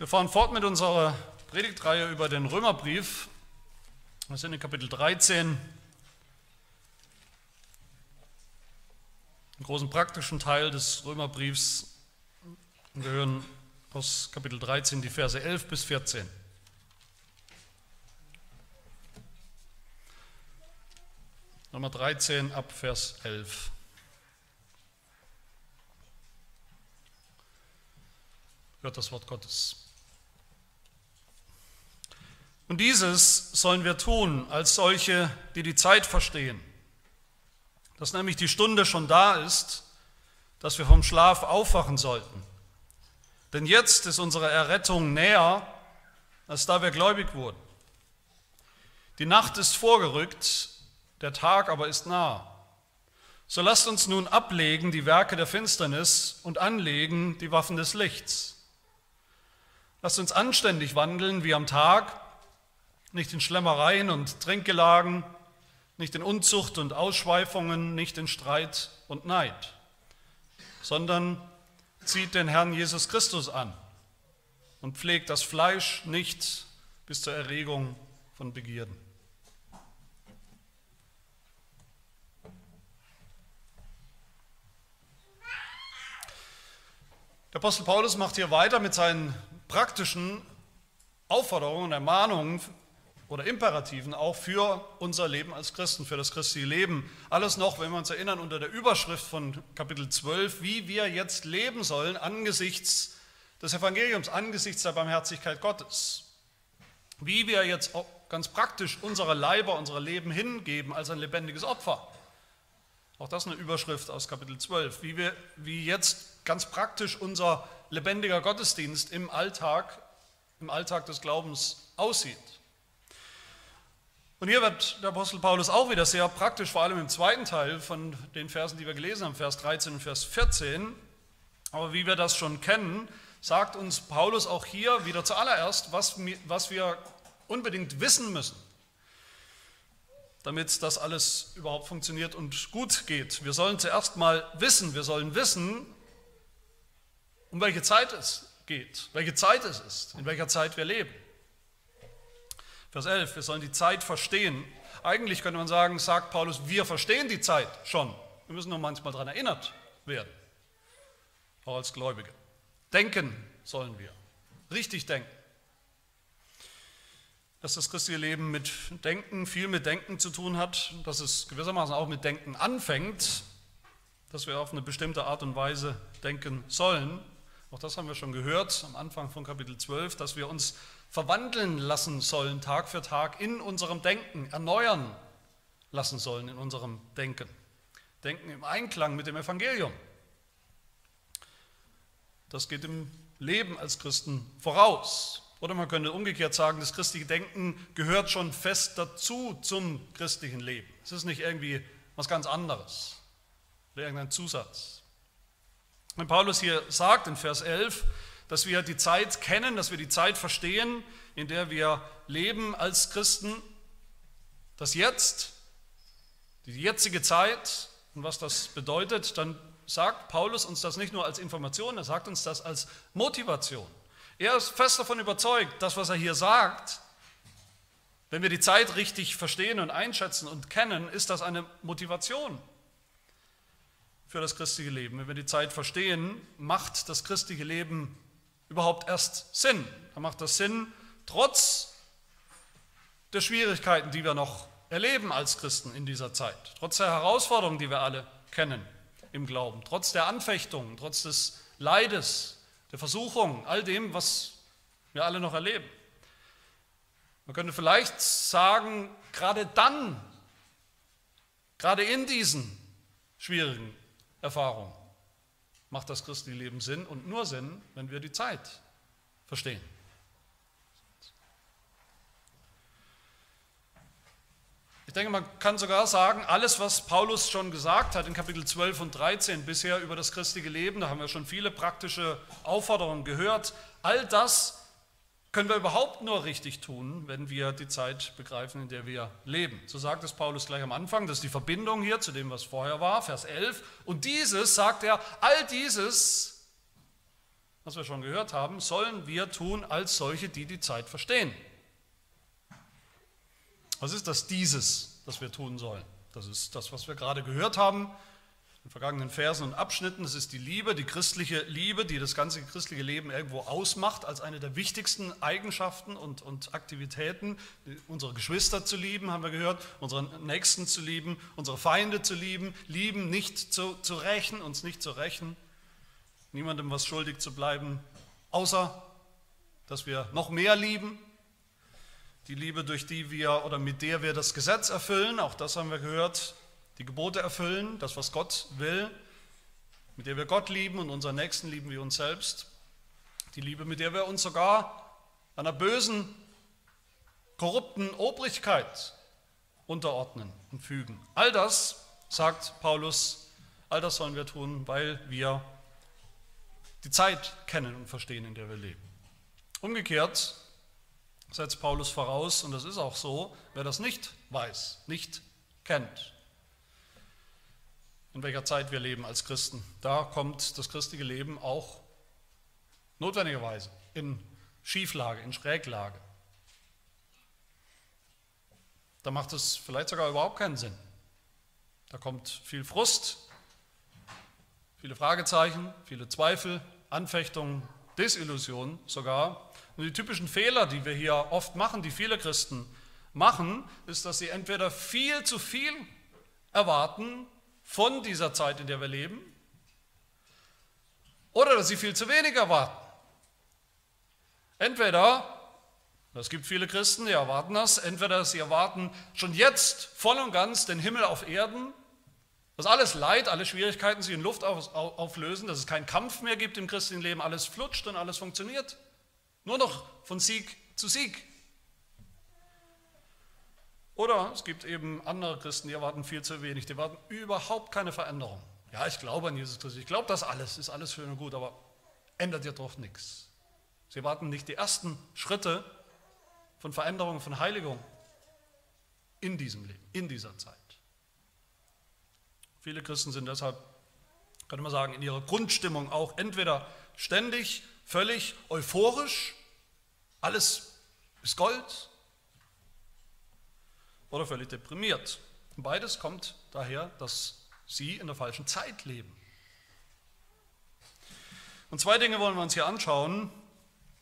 Wir fahren fort mit unserer Predigtreihe über den Römerbrief. Wir sind in Kapitel 13, einen großen praktischen Teil des Römerbriefs. Wir hören aus Kapitel 13 die Verse 11 bis 14. Nummer 13 ab Vers 11. Hört das Wort Gottes. Und dieses sollen wir tun als solche, die die Zeit verstehen. Dass nämlich die Stunde schon da ist, dass wir vom Schlaf aufwachen sollten. Denn jetzt ist unsere Errettung näher, als da wir gläubig wurden. Die Nacht ist vorgerückt, der Tag aber ist nah. So lasst uns nun ablegen die Werke der Finsternis und anlegen die Waffen des Lichts. Lasst uns anständig wandeln wie am Tag, nicht in Schlemmereien und Trinkgelagen, nicht in Unzucht und Ausschweifungen, nicht in Streit und Neid, sondern zieht den Herrn Jesus Christus an und pflegt das Fleisch nicht bis zur Erregung von Begierden. Der Apostel Paulus macht hier weiter mit seinen praktischen Aufforderungen und Ermahnungen oder Imperativen auch für unser Leben als Christen, für das christliche Leben. Alles noch, wenn wir uns erinnern, unter der Überschrift von Kapitel 12, wie wir jetzt leben sollen angesichts des Evangeliums, angesichts der Barmherzigkeit Gottes. Wie wir jetzt ganz praktisch unsere Leiber, unsere Leben hingeben als ein lebendiges Opfer. Auch das eine Überschrift aus Kapitel 12. Wie, wir, wie jetzt ganz praktisch unser lebendiger Gottesdienst im Alltag, im Alltag des Glaubens aussieht. Und hier wird der Apostel Paulus auch wieder sehr praktisch, vor allem im zweiten Teil von den Versen, die wir gelesen haben, Vers 13 und Vers 14. Aber wie wir das schon kennen, sagt uns Paulus auch hier wieder zuallererst, was, was wir unbedingt wissen müssen, damit das alles überhaupt funktioniert und gut geht. Wir sollen zuerst mal wissen, wir sollen wissen, um welche Zeit es geht, welche Zeit es ist, in welcher Zeit wir leben. Vers 11, wir sollen die Zeit verstehen. Eigentlich könnte man sagen, sagt Paulus, wir verstehen die Zeit schon. Wir müssen nur manchmal daran erinnert werden, auch als Gläubige. Denken sollen wir, richtig denken. Dass das christliche Leben mit Denken, viel mit Denken zu tun hat, dass es gewissermaßen auch mit Denken anfängt, dass wir auf eine bestimmte Art und Weise denken sollen. Auch das haben wir schon gehört am Anfang von Kapitel 12, dass wir uns verwandeln lassen sollen, Tag für Tag in unserem Denken, erneuern lassen sollen in unserem Denken. Denken im Einklang mit dem Evangelium. Das geht im Leben als Christen voraus. Oder man könnte umgekehrt sagen, das christliche Denken gehört schon fest dazu zum christlichen Leben. Es ist nicht irgendwie was ganz anderes oder irgendein Zusatz. Wenn Paulus hier sagt in Vers 11, dass wir die Zeit kennen, dass wir die Zeit verstehen, in der wir leben als Christen, das Jetzt, die jetzige Zeit und was das bedeutet, dann sagt Paulus uns das nicht nur als Information, er sagt uns das als Motivation. Er ist fest davon überzeugt, das, was er hier sagt, wenn wir die Zeit richtig verstehen und einschätzen und kennen, ist das eine Motivation für das christliche Leben. Wenn wir die Zeit verstehen, macht das christliche Leben überhaupt erst Sinn. Da macht das Sinn, trotz der Schwierigkeiten, die wir noch erleben als Christen in dieser Zeit, trotz der Herausforderungen, die wir alle kennen im Glauben, trotz der Anfechtungen, trotz des Leides, der Versuchung, all dem, was wir alle noch erleben. Man könnte vielleicht sagen, gerade dann, gerade in diesen schwierigen Erfahrungen, macht das christliche Leben Sinn und nur Sinn, wenn wir die Zeit verstehen. Ich denke, man kann sogar sagen, alles, was Paulus schon gesagt hat in Kapitel 12 und 13 bisher über das christliche Leben, da haben wir schon viele praktische Aufforderungen gehört, all das können wir überhaupt nur richtig tun, wenn wir die Zeit begreifen, in der wir leben. So sagt es Paulus gleich am Anfang, das ist die Verbindung hier zu dem, was vorher war, Vers 11. Und dieses, sagt er, all dieses, was wir schon gehört haben, sollen wir tun als solche, die die Zeit verstehen. Was ist das dieses, das wir tun sollen? Das ist das, was wir gerade gehört haben in vergangenen Versen und Abschnitten. Das ist die Liebe, die christliche Liebe, die das ganze christliche Leben irgendwo ausmacht, als eine der wichtigsten Eigenschaften und, und Aktivitäten. Unsere Geschwister zu lieben, haben wir gehört, unseren Nächsten zu lieben, unsere Feinde zu lieben, lieben, nicht zu, zu rächen, uns nicht zu rächen, niemandem was schuldig zu bleiben, außer dass wir noch mehr lieben. Die Liebe, durch die wir oder mit der wir das Gesetz erfüllen, auch das haben wir gehört, die Gebote erfüllen, das, was Gott will, mit der wir Gott lieben und unseren Nächsten lieben wie uns selbst. Die Liebe, mit der wir uns sogar einer bösen, korrupten Obrigkeit unterordnen und fügen. All das, sagt Paulus, all das sollen wir tun, weil wir die Zeit kennen und verstehen, in der wir leben. Umgekehrt setzt Paulus voraus, und das ist auch so, wer das nicht weiß, nicht kennt, in welcher Zeit wir leben als Christen. Da kommt das christliche Leben auch notwendigerweise in Schieflage, in Schräglage. Da macht es vielleicht sogar überhaupt keinen Sinn. Da kommt viel Frust, viele Fragezeichen, viele Zweifel, Anfechtungen, Desillusionen sogar. Und die typischen Fehler, die wir hier oft machen, die viele Christen machen, ist, dass sie entweder viel zu viel erwarten von dieser Zeit, in der wir leben, oder dass sie viel zu wenig erwarten. Entweder, es gibt viele Christen, die erwarten das, entweder sie erwarten schon jetzt voll und ganz den Himmel auf Erden, dass alles Leid, alle Schwierigkeiten sich in Luft auflösen, dass es keinen Kampf mehr gibt im christlichen Leben, alles flutscht und alles funktioniert. Nur noch von Sieg zu Sieg. Oder es gibt eben andere Christen, die erwarten viel zu wenig, die erwarten überhaupt keine Veränderung. Ja, ich glaube an Jesus Christus, ich glaube das alles, ist alles schön und gut, aber ändert ja doch nichts. Sie erwarten nicht die ersten Schritte von Veränderung, von Heiligung in diesem Leben, in dieser Zeit. Viele Christen sind deshalb, könnte man sagen, in ihrer Grundstimmung auch entweder ständig, völlig euphorisch, alles ist Gold, oder völlig deprimiert. Beides kommt daher, dass sie in der falschen Zeit leben. Und zwei Dinge wollen wir uns hier anschauen.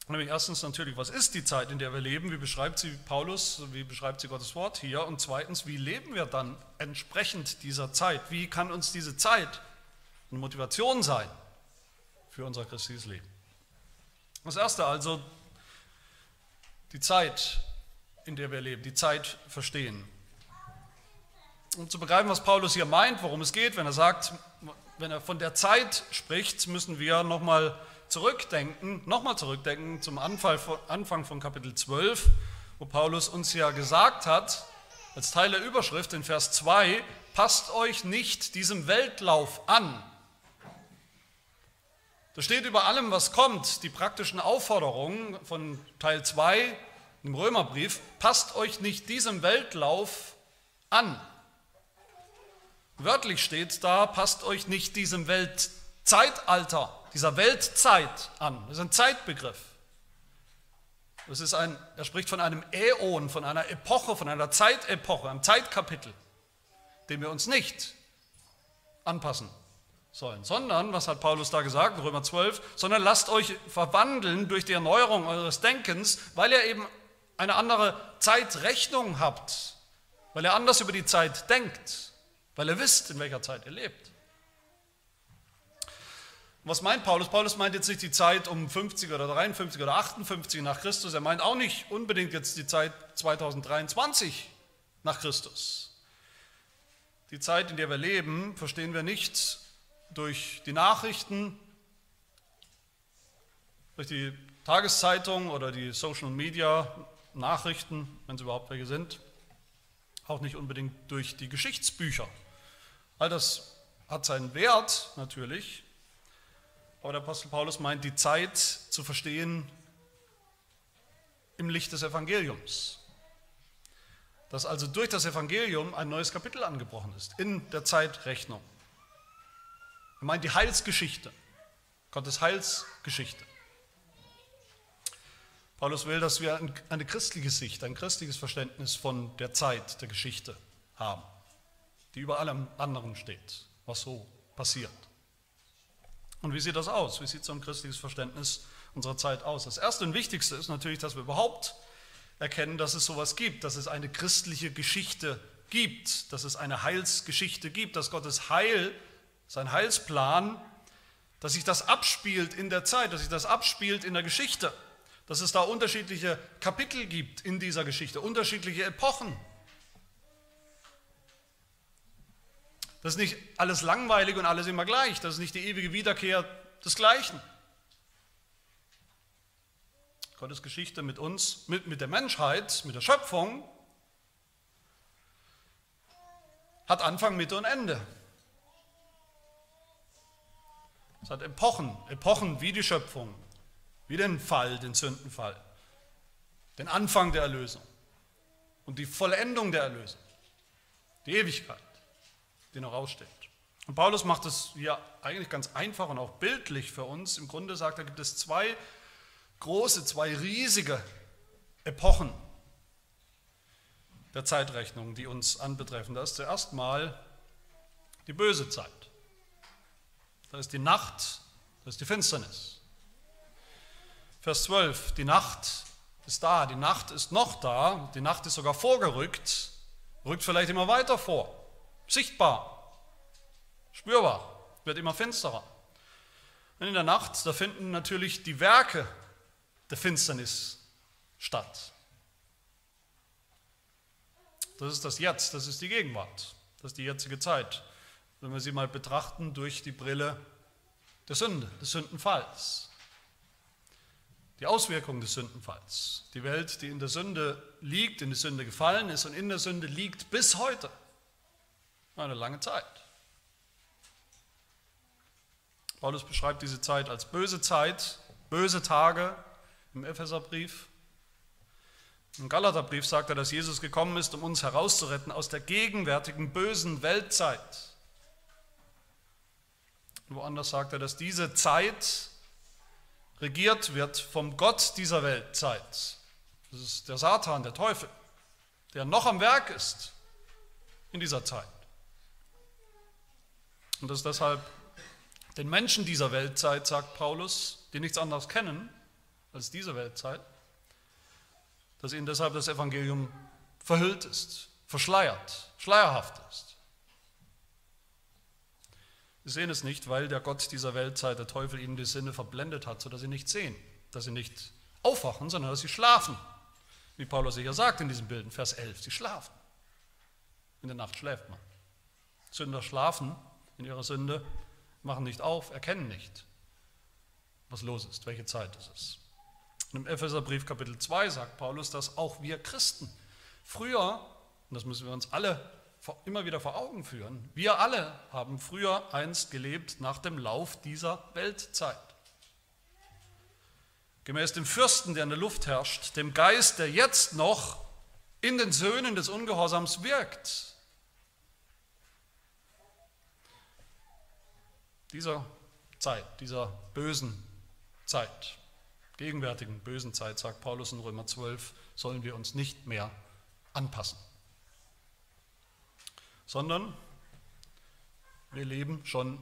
Nämlich erstens natürlich, was ist die Zeit, in der wir leben? Wie beschreibt sie Paulus? Wie beschreibt sie Gottes Wort hier? Und zweitens, wie leben wir dann entsprechend dieser Zeit? Wie kann uns diese Zeit eine Motivation sein für unser christliches Leben? Das erste also, die Zeit, in der wir leben, die Zeit verstehen. Um zu begreifen, was Paulus hier meint, worum es geht, wenn er sagt, wenn er von der Zeit spricht, müssen wir nochmal zurückdenken, nochmal zurückdenken zum Anfang von Kapitel 12, wo Paulus uns ja gesagt hat, als Teil der Überschrift in Vers 2, passt euch nicht diesem Weltlauf an. Da steht über allem, was kommt, die praktischen Aufforderungen von Teil 2 im Römerbrief, passt euch nicht diesem Weltlauf an. Wörtlich steht da, passt euch nicht diesem Weltzeitalter, dieser Weltzeit an. Das ist ein Zeitbegriff. Das ist ein, er spricht von einem Äon, von einer Epoche, von einer Zeitepoche, einem Zeitkapitel, dem wir uns nicht anpassen sollen, sondern, was hat Paulus da gesagt, Römer 12, sondern lasst euch verwandeln durch die Erneuerung eures Denkens, weil ihr eben eine andere Zeitrechnung habt, weil ihr anders über die Zeit denkt, weil ihr wisst, in welcher Zeit ihr lebt. Was meint Paulus? Paulus meint jetzt nicht die Zeit um 50 oder 53 oder 58 nach Christus. Er meint auch nicht unbedingt jetzt die Zeit 2023 nach Christus. Die Zeit, in der wir leben, verstehen wir nicht durch die Nachrichten, durch die Tageszeitung oder die Social Media Nachrichten, wenn es überhaupt welche sind, auch nicht unbedingt durch die Geschichtsbücher. All das hat seinen Wert natürlich, aber der Apostel Paulus meint, die Zeit zu verstehen im Licht des Evangeliums. Dass also durch das Evangelium ein neues Kapitel angebrochen ist, in der Zeitrechnung. Er meint die Heilsgeschichte, Gottes Heilsgeschichte. Paulus will, dass wir eine christliche Sicht, ein christliches Verständnis von der Zeit, der Geschichte haben, die über allem anderen steht, was so passiert. Und wie sieht das aus? Wie sieht so ein christliches Verständnis unserer Zeit aus? Das Erste und Wichtigste ist natürlich, dass wir überhaupt erkennen, dass es sowas gibt, dass es eine christliche Geschichte gibt, dass es eine Heilsgeschichte gibt, dass Gottes Heil, sein Heilsplan, dass sich das abspielt in der Zeit, dass sich das abspielt in der Geschichte dass es da unterschiedliche Kapitel gibt in dieser Geschichte, unterschiedliche Epochen. Das ist nicht alles langweilig und alles immer gleich, das ist nicht die ewige Wiederkehr des Gleichen. Gottes Geschichte mit uns, mit, mit der Menschheit, mit der Schöpfung, hat Anfang, Mitte und Ende. Es hat Epochen, Epochen wie die Schöpfung, wie den Fall, den Sündenfall, den Anfang der Erlösung und die Vollendung der Erlösung, die Ewigkeit, die noch aussteht. Und Paulus macht es hier eigentlich ganz einfach und auch bildlich für uns. Im Grunde sagt er, gibt es zwei große, zwei riesige Epochen der Zeitrechnung, die uns anbetreffen. Das ist zuerst mal die böse Zeit. Das ist die Nacht, das ist die Finsternis. Vers 12, die Nacht ist da, die Nacht ist noch da, die Nacht ist sogar vorgerückt, rückt vielleicht immer weiter vor, sichtbar, spürbar, wird immer finsterer. Und in der Nacht, da finden natürlich die Werke der Finsternis statt. Das ist das Jetzt, das ist die Gegenwart, das ist die jetzige Zeit, wenn wir sie mal betrachten durch die Brille der Sünde, des Sündenfalls die Auswirkungen des Sündenfalls. Die Welt, die in der Sünde liegt, in die Sünde gefallen ist und in der Sünde liegt bis heute. Eine lange Zeit. Paulus beschreibt diese Zeit als böse Zeit, böse Tage im Epheserbrief. Im Galaterbrief sagt er, dass Jesus gekommen ist, um uns herauszuretten aus der gegenwärtigen bösen Weltzeit. woanders sagt er, dass diese Zeit regiert wird vom Gott dieser Weltzeit. Das ist der Satan, der Teufel, der noch am Werk ist in dieser Zeit. Und das ist deshalb den Menschen dieser Weltzeit, sagt Paulus, die nichts anderes kennen als diese Weltzeit, dass ihnen deshalb das Evangelium verhüllt ist, verschleiert, schleierhaft ist. Sie sehen es nicht, weil der Gott dieser Weltzeit, der Teufel, ihnen die Sinne verblendet hat, sodass sie nicht sehen, dass sie nicht aufwachen, sondern dass sie schlafen. Wie Paulus sicher sagt in diesem Bild, in Vers 11, sie schlafen. In der Nacht schläft man. Sünder schlafen in ihrer Sünde, machen nicht auf, erkennen nicht, was los ist, welche Zeit es ist. Im Epheserbrief Kapitel 2 sagt Paulus, dass auch wir Christen früher, und das müssen wir uns alle immer wieder vor Augen führen. Wir alle haben früher einst gelebt nach dem Lauf dieser Weltzeit. Gemäß dem Fürsten, der in der Luft herrscht, dem Geist, der jetzt noch in den Söhnen des Ungehorsams wirkt. Dieser Zeit, dieser bösen Zeit, gegenwärtigen bösen Zeit, sagt Paulus in Römer 12, sollen wir uns nicht mehr anpassen sondern wir leben schon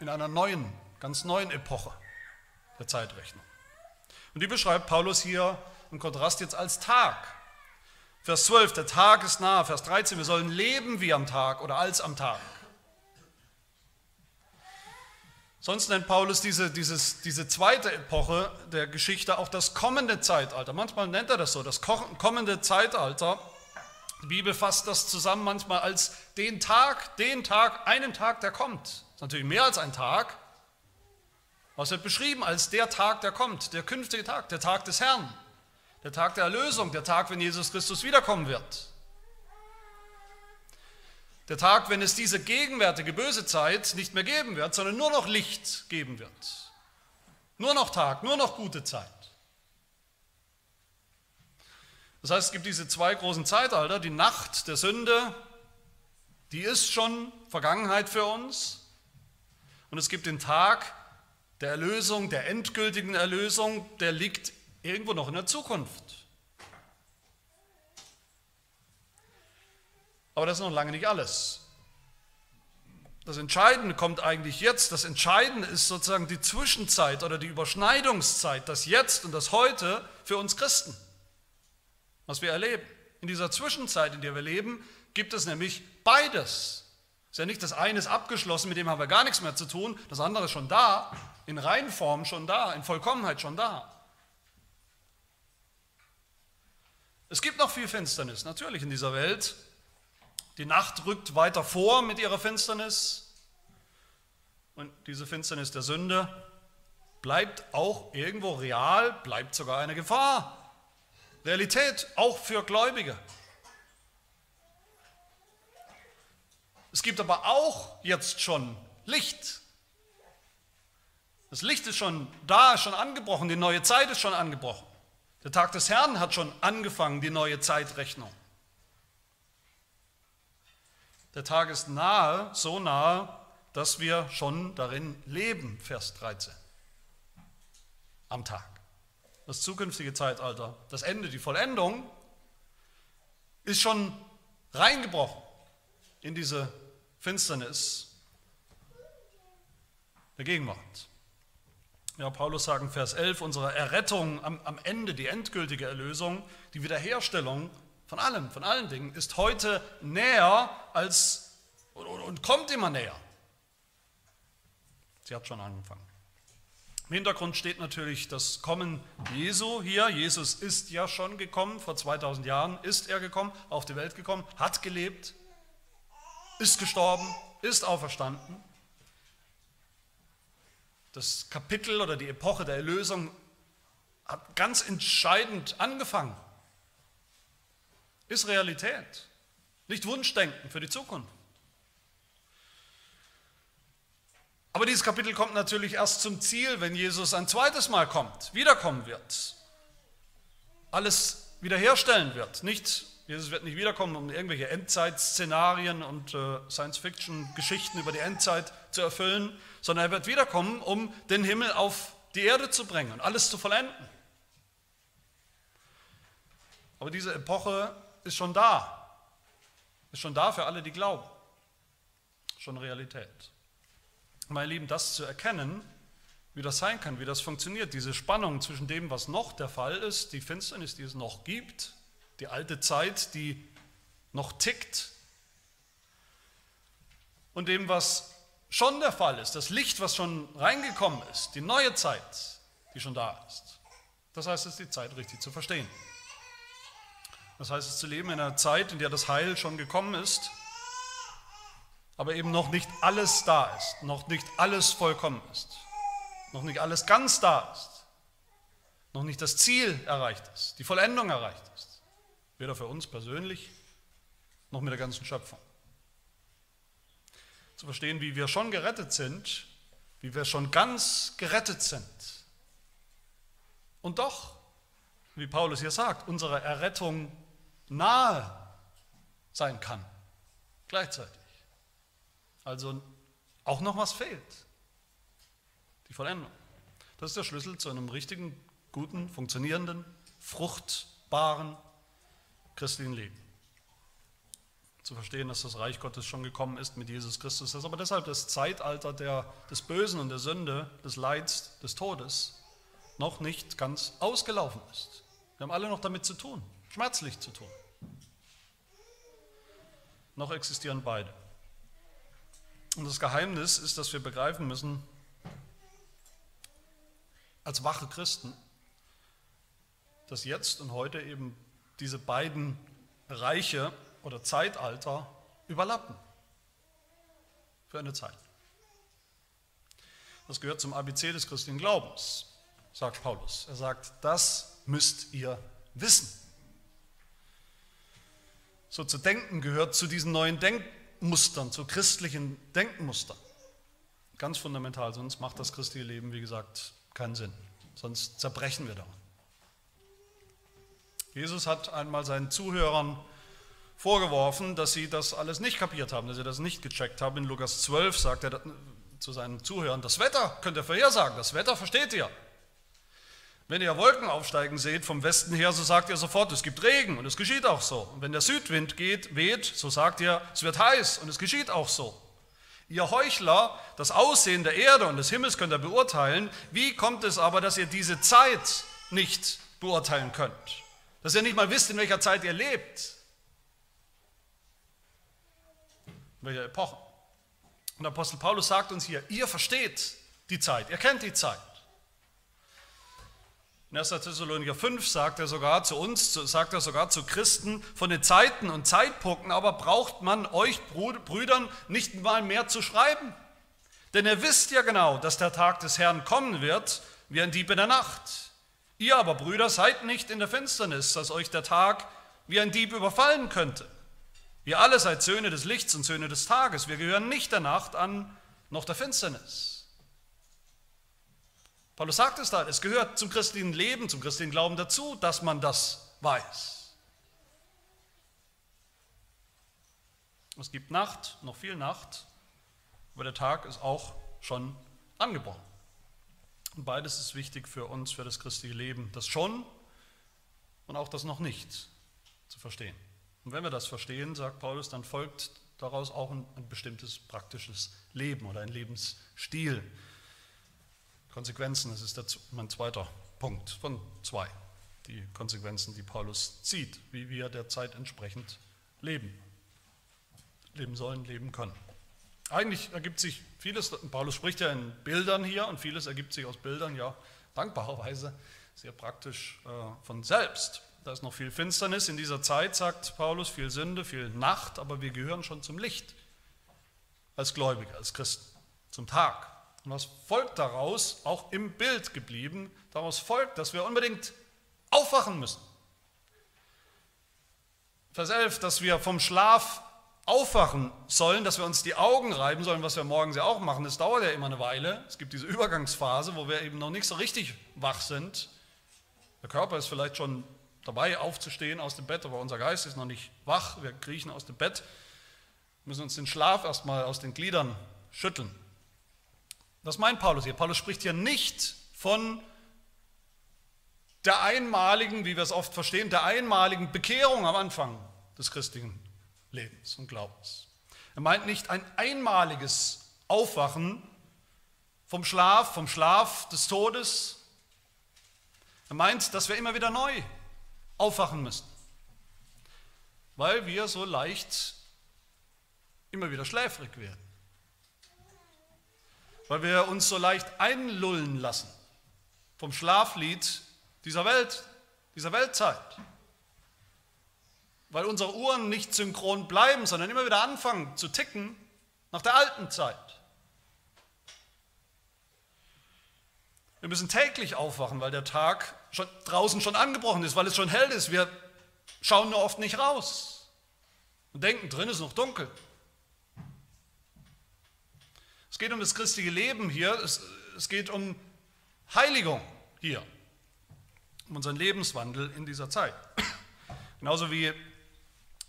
in einer neuen, ganz neuen Epoche der Zeitrechnung. Und die beschreibt Paulus hier im Kontrast jetzt als Tag. Vers 12, der Tag ist nah. Vers 13, wir sollen leben wie am Tag oder als am Tag. Sonst nennt Paulus diese, dieses, diese zweite Epoche der Geschichte auch das kommende Zeitalter. Manchmal nennt er das so, das kommende Zeitalter die Bibel fasst das zusammen manchmal als den Tag, den Tag, einen Tag, der kommt. Das ist natürlich mehr als ein Tag. Was wird beschrieben als der Tag, der kommt, der künftige Tag, der Tag des Herrn, der Tag der Erlösung, der Tag, wenn Jesus Christus wiederkommen wird. Der Tag, wenn es diese gegenwärtige böse Zeit nicht mehr geben wird, sondern nur noch Licht geben wird. Nur noch Tag, nur noch gute Zeit. Das heißt, es gibt diese zwei großen Zeitalter. Die Nacht der Sünde, die ist schon Vergangenheit für uns. Und es gibt den Tag der Erlösung, der endgültigen Erlösung, der liegt irgendwo noch in der Zukunft. Aber das ist noch lange nicht alles. Das Entscheidende kommt eigentlich jetzt. Das Entscheidende ist sozusagen die Zwischenzeit oder die Überschneidungszeit, das Jetzt und das Heute für uns Christen, was wir erleben. In dieser Zwischenzeit, in der wir leben, gibt es nämlich beides. Es ist ja nicht das eine ist abgeschlossen, mit dem haben wir gar nichts mehr zu tun, das andere ist schon da, in Reinform schon da, in Vollkommenheit schon da. Es gibt noch viel Finsternis, natürlich in dieser Welt. Die Nacht rückt weiter vor mit ihrer Finsternis. Und diese Finsternis der Sünde bleibt auch irgendwo real, bleibt sogar eine Gefahr. Realität, auch für Gläubige. Es gibt aber auch jetzt schon Licht. Das Licht ist schon da, schon angebrochen, die neue Zeit ist schon angebrochen. Der Tag des Herrn hat schon angefangen, die neue Zeitrechnung. Der Tag ist nahe, so nahe, dass wir schon darin leben, Vers 13. Am Tag. Das zukünftige Zeitalter, das Ende, die Vollendung, ist schon reingebrochen in diese Finsternis der Gegenwart. Ja, Paulus sagt in Vers 11, unsere Errettung am, am Ende, die endgültige Erlösung, die Wiederherstellung von allem, von allen Dingen, ist heute näher als und, und kommt immer näher. Sie hat schon angefangen. Im Hintergrund steht natürlich das Kommen Jesu hier. Jesus ist ja schon gekommen, vor 2000 Jahren ist er gekommen, auf die Welt gekommen, hat gelebt, ist gestorben, ist auferstanden das Kapitel oder die Epoche der Erlösung hat ganz entscheidend angefangen. Ist Realität, nicht Wunschdenken für die Zukunft. Aber dieses Kapitel kommt natürlich erst zum Ziel, wenn Jesus ein zweites Mal kommt, wiederkommen wird, alles wiederherstellen wird. Nicht, Jesus wird nicht wiederkommen, um irgendwelche Endzeitszenarien und äh, Science-Fiction-Geschichten über die Endzeit zu erfüllen, sondern er wird wiederkommen, um den Himmel auf die Erde zu bringen und alles zu vollenden. Aber diese Epoche ist schon da. Ist schon da für alle, die glauben. Schon Realität. Meine Lieben, das zu erkennen, wie das sein kann, wie das funktioniert, diese Spannung zwischen dem, was noch der Fall ist, die Finsternis, die es noch gibt, die alte Zeit, die noch tickt, und dem, was schon der Fall ist, das Licht, was schon reingekommen ist, die neue Zeit, die schon da ist. Das heißt es, die Zeit richtig zu verstehen. Das heißt es zu leben in einer Zeit, in der das Heil schon gekommen ist, aber eben noch nicht alles da ist, noch nicht alles vollkommen ist, noch nicht alles ganz da ist, noch nicht das Ziel erreicht ist, die Vollendung erreicht ist, weder für uns persönlich noch mit der ganzen Schöpfung zu verstehen, wie wir schon gerettet sind, wie wir schon ganz gerettet sind. Und doch, wie Paulus hier sagt, unsere Errettung nahe sein kann, gleichzeitig. Also auch noch was fehlt, die Vollendung. Das ist der Schlüssel zu einem richtigen, guten, funktionierenden, fruchtbaren christlichen Leben zu verstehen, dass das Reich Gottes schon gekommen ist mit Jesus Christus. Das ist aber deshalb das Zeitalter der, des Bösen und der Sünde, des Leids, des Todes noch nicht ganz ausgelaufen ist. Wir haben alle noch damit zu tun, schmerzlich zu tun. Noch existieren beide. Und das Geheimnis ist, dass wir begreifen müssen, als wache Christen, dass jetzt und heute eben diese beiden Reiche oder Zeitalter überlappen. Für eine Zeit. Das gehört zum ABC des christlichen Glaubens, sagt Paulus. Er sagt, das müsst ihr wissen. So zu denken gehört zu diesen neuen Denkmustern, zu christlichen Denkmustern. Ganz fundamental, sonst macht das christliche Leben, wie gesagt, keinen Sinn. Sonst zerbrechen wir daran. Jesus hat einmal seinen Zuhörern vorgeworfen, dass sie das alles nicht kapiert haben, dass sie das nicht gecheckt haben. In Lukas 12 sagt er zu seinen Zuhörern, das Wetter könnt ihr vorhersagen, das Wetter versteht ihr. Wenn ihr Wolken aufsteigen seht vom Westen her, so sagt ihr sofort, es gibt Regen und es geschieht auch so. Und wenn der Südwind geht, weht, so sagt ihr, es wird heiß und es geschieht auch so. Ihr Heuchler, das Aussehen der Erde und des Himmels könnt ihr beurteilen. Wie kommt es aber, dass ihr diese Zeit nicht beurteilen könnt? Dass ihr nicht mal wisst, in welcher Zeit ihr lebt? In welcher Epoche? Und Apostel Paulus sagt uns hier, ihr versteht die Zeit, ihr kennt die Zeit. In 1. Thessalonicher 5 sagt er sogar zu uns, sagt er sogar zu Christen, von den Zeiten und Zeitpunkten aber braucht man euch Brüdern nicht mal mehr zu schreiben. Denn ihr wisst ja genau, dass der Tag des Herrn kommen wird, wie ein Dieb in der Nacht. Ihr aber, Brüder, seid nicht in der Finsternis, dass euch der Tag wie ein Dieb überfallen könnte. Ihr alle seid Söhne des Lichts und Söhne des Tages. Wir gehören nicht der Nacht an, noch der Finsternis. Paulus sagt es da, es gehört zum christlichen Leben, zum christlichen Glauben dazu, dass man das weiß. Es gibt Nacht, noch viel Nacht, aber der Tag ist auch schon angebrochen. Und beides ist wichtig für uns, für das christliche Leben, das schon und auch das noch nicht zu verstehen. Und wenn wir das verstehen, sagt Paulus, dann folgt daraus auch ein, ein bestimmtes praktisches Leben oder ein Lebensstil. Konsequenzen, das ist dazu mein zweiter Punkt von zwei. Die Konsequenzen, die Paulus zieht, wie wir der Zeit entsprechend leben. Leben sollen, leben können. Eigentlich ergibt sich vieles, Paulus spricht ja in Bildern hier und vieles ergibt sich aus Bildern ja dankbarerweise sehr praktisch äh, von selbst. Da ist noch viel Finsternis in dieser Zeit, sagt Paulus, viel Sünde, viel Nacht, aber wir gehören schon zum Licht als Gläubige, als Christen, zum Tag. Und was folgt daraus, auch im Bild geblieben, daraus folgt, dass wir unbedingt aufwachen müssen. Vers 11, dass wir vom Schlaf aufwachen sollen, dass wir uns die Augen reiben sollen, was wir morgens ja auch machen. Das dauert ja immer eine Weile. Es gibt diese Übergangsphase, wo wir eben noch nicht so richtig wach sind. Der Körper ist vielleicht schon dabei, aufzustehen aus dem Bett, aber unser Geist ist noch nicht wach. Wir kriechen aus dem Bett, müssen uns den Schlaf erstmal aus den Gliedern schütteln. Was meint Paulus hier? Paulus spricht hier nicht von der einmaligen, wie wir es oft verstehen, der einmaligen Bekehrung am Anfang des christlichen Lebens und Glaubens. Er meint nicht ein einmaliges Aufwachen vom Schlaf, vom Schlaf des Todes. Er meint, dass wir immer wieder neu aufwachen müssen, weil wir so leicht immer wieder schläfrig werden weil wir uns so leicht einlullen lassen vom Schlaflied dieser Welt, dieser Weltzeit. Weil unsere Uhren nicht synchron bleiben, sondern immer wieder anfangen zu ticken nach der alten Zeit. Wir müssen täglich aufwachen, weil der Tag schon, draußen schon angebrochen ist, weil es schon hell ist. Wir schauen nur oft nicht raus und denken, drin ist noch dunkel. Es geht um das christliche Leben hier, es, es geht um Heiligung hier, um unseren Lebenswandel in dieser Zeit. Genauso wie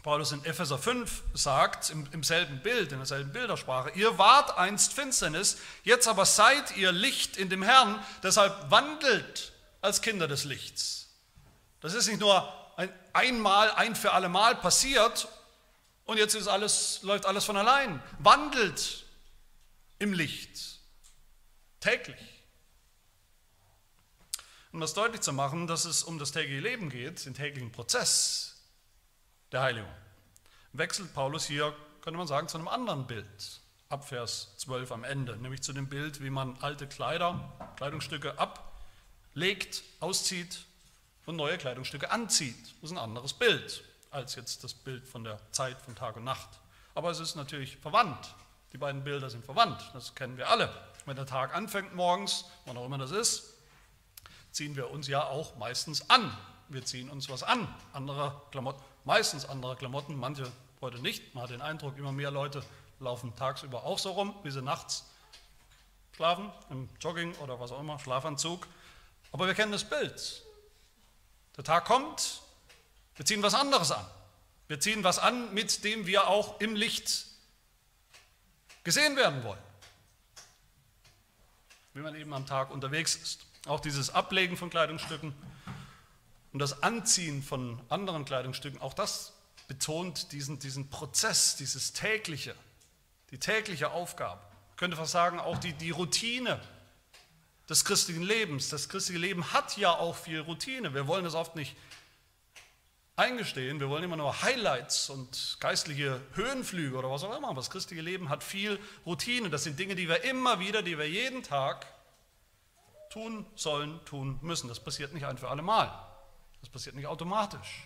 Paulus in Epheser 5 sagt, im, im, selben Bild, in derselben Bildersprache, ihr wart einst Finsternis, jetzt aber seid ihr Licht in dem Herrn, deshalb wandelt als Kinder des Lichts. Das ist nicht nur ein, einmal, ein für alle Mal passiert und jetzt ist alles, läuft alles von allein. Wandelt im Licht, täglich. Um das deutlich zu machen, dass es um das tägliche Leben geht, den täglichen Prozess der Heiligung, wechselt Paulus hier, könnte man sagen, zu einem anderen Bild, ab Vers 12 am Ende, nämlich zu dem Bild, wie man alte Kleider, Kleidungsstücke ablegt, auszieht und neue Kleidungsstücke anzieht. Das ist ein anderes Bild als jetzt das Bild von der Zeit von Tag und Nacht. Aber es ist natürlich verwandt die beiden Bilder sind verwandt, das kennen wir alle. Wenn der Tag anfängt morgens, wann auch immer das ist, ziehen wir uns ja auch meistens an. Wir ziehen uns was an, andere Klamotten, meistens andere Klamotten, manche heute nicht. Man hat den Eindruck, immer mehr Leute laufen tagsüber auch so rum, wie sie nachts schlafen, im Jogging oder was auch immer, Schlafanzug. Aber wir kennen das Bild. Der Tag kommt, wir ziehen was anderes an. Wir ziehen was an, mit dem wir auch im Licht gesehen werden wollen, wie man eben am Tag unterwegs ist. Auch dieses Ablegen von Kleidungsstücken und das Anziehen von anderen Kleidungsstücken, auch das betont diesen, diesen Prozess, dieses tägliche, die tägliche Aufgabe. Man könnte fast sagen, auch die, die Routine des christlichen Lebens. Das christliche Leben hat ja auch viel Routine. Wir wollen das oft nicht eingestehen. Wir wollen immer nur Highlights und geistliche Höhenflüge oder was auch immer. Das christliche Leben hat viel Routine. Das sind Dinge, die wir immer wieder, die wir jeden Tag tun sollen, tun müssen. Das passiert nicht ein für alle Mal. Das passiert nicht automatisch.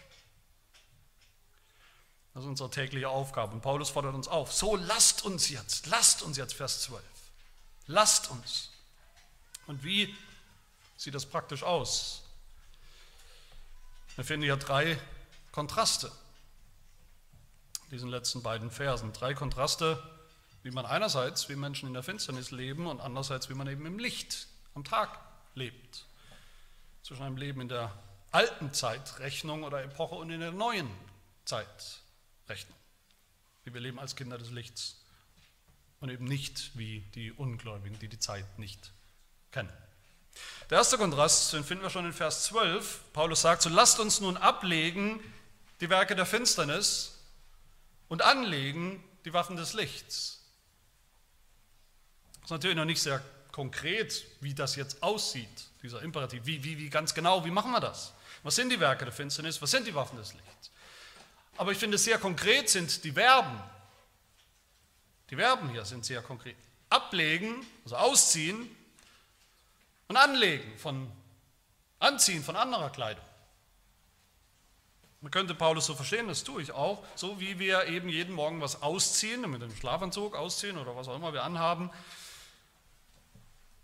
Das ist unsere tägliche Aufgabe. Und Paulus fordert uns auf. So lasst uns jetzt, lasst uns jetzt, Vers 12. Lasst uns. Und wie sieht das praktisch aus? Wir finden hier drei Kontraste. Diesen letzten beiden Versen. Drei Kontraste, wie man einerseits, wie Menschen in der Finsternis leben und andererseits, wie man eben im Licht am Tag lebt. Zwischen einem Leben in der alten Zeitrechnung oder Epoche und in der neuen Zeitrechnung. Wie wir leben als Kinder des Lichts und eben nicht wie die Ungläubigen, die die Zeit nicht kennen. Der erste Kontrast, den finden wir schon in Vers 12. Paulus sagt, so lasst uns nun ablegen die Werke der Finsternis und anlegen die Waffen des Lichts. Das ist natürlich noch nicht sehr konkret, wie das jetzt aussieht, dieser Imperativ. Wie, wie, wie ganz genau, wie machen wir das? Was sind die Werke der Finsternis? Was sind die Waffen des Lichts? Aber ich finde, sehr konkret sind die Verben. Die Verben hier sind sehr konkret. Ablegen, also ausziehen und anlegen von Anziehen von anderer Kleidung. Man könnte Paulus so verstehen, das tue ich auch, so wie wir eben jeden Morgen was ausziehen, mit dem Schlafanzug ausziehen oder was auch immer wir anhaben.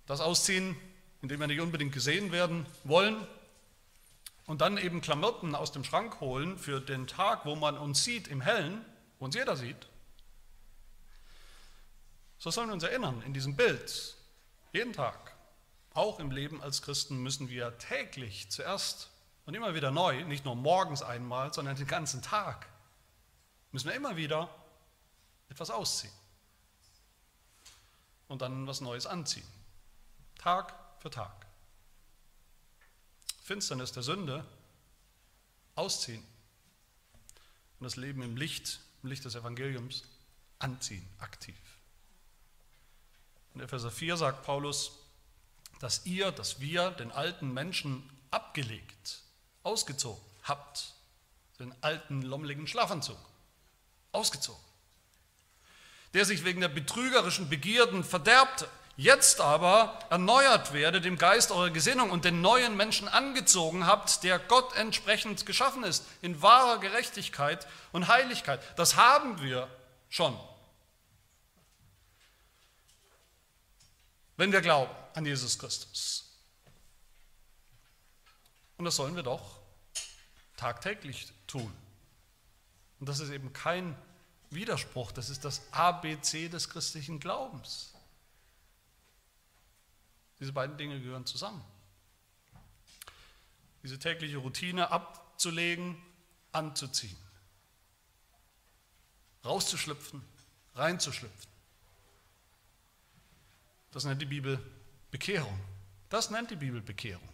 Das ausziehen, indem wir nicht unbedingt gesehen werden wollen. Und dann eben Klamotten aus dem Schrank holen für den Tag, wo man uns sieht im Hellen, wo uns jeder sieht. So sollen wir uns erinnern in diesem Bild, jeden Tag. Auch im Leben als Christen müssen wir täglich zuerst und immer wieder neu, nicht nur morgens einmal, sondern den ganzen Tag, müssen wir immer wieder etwas ausziehen und dann was Neues anziehen. Tag für Tag. Finsternis der Sünde ausziehen und das Leben im Licht, im Licht des Evangeliums anziehen, aktiv. In Epheser 4 sagt Paulus, dass ihr, dass wir den alten Menschen abgelegt ausgezogen habt. Den alten, lommeligen Schlafanzug. Ausgezogen. Der sich wegen der betrügerischen Begierden verderbte. Jetzt aber erneuert werde dem Geist eurer Gesinnung und den neuen Menschen angezogen habt, der Gott entsprechend geschaffen ist, in wahrer Gerechtigkeit und Heiligkeit. Das haben wir schon. Wenn wir glauben an Jesus Christus. Und das sollen wir doch tagtäglich tun. Und das ist eben kein Widerspruch, das ist das ABC des christlichen Glaubens. Diese beiden Dinge gehören zusammen. Diese tägliche Routine abzulegen, anzuziehen. Rauszuschlüpfen, reinzuschlüpfen. Das nennt die Bibel Bekehrung. Das nennt die Bibel Bekehrung.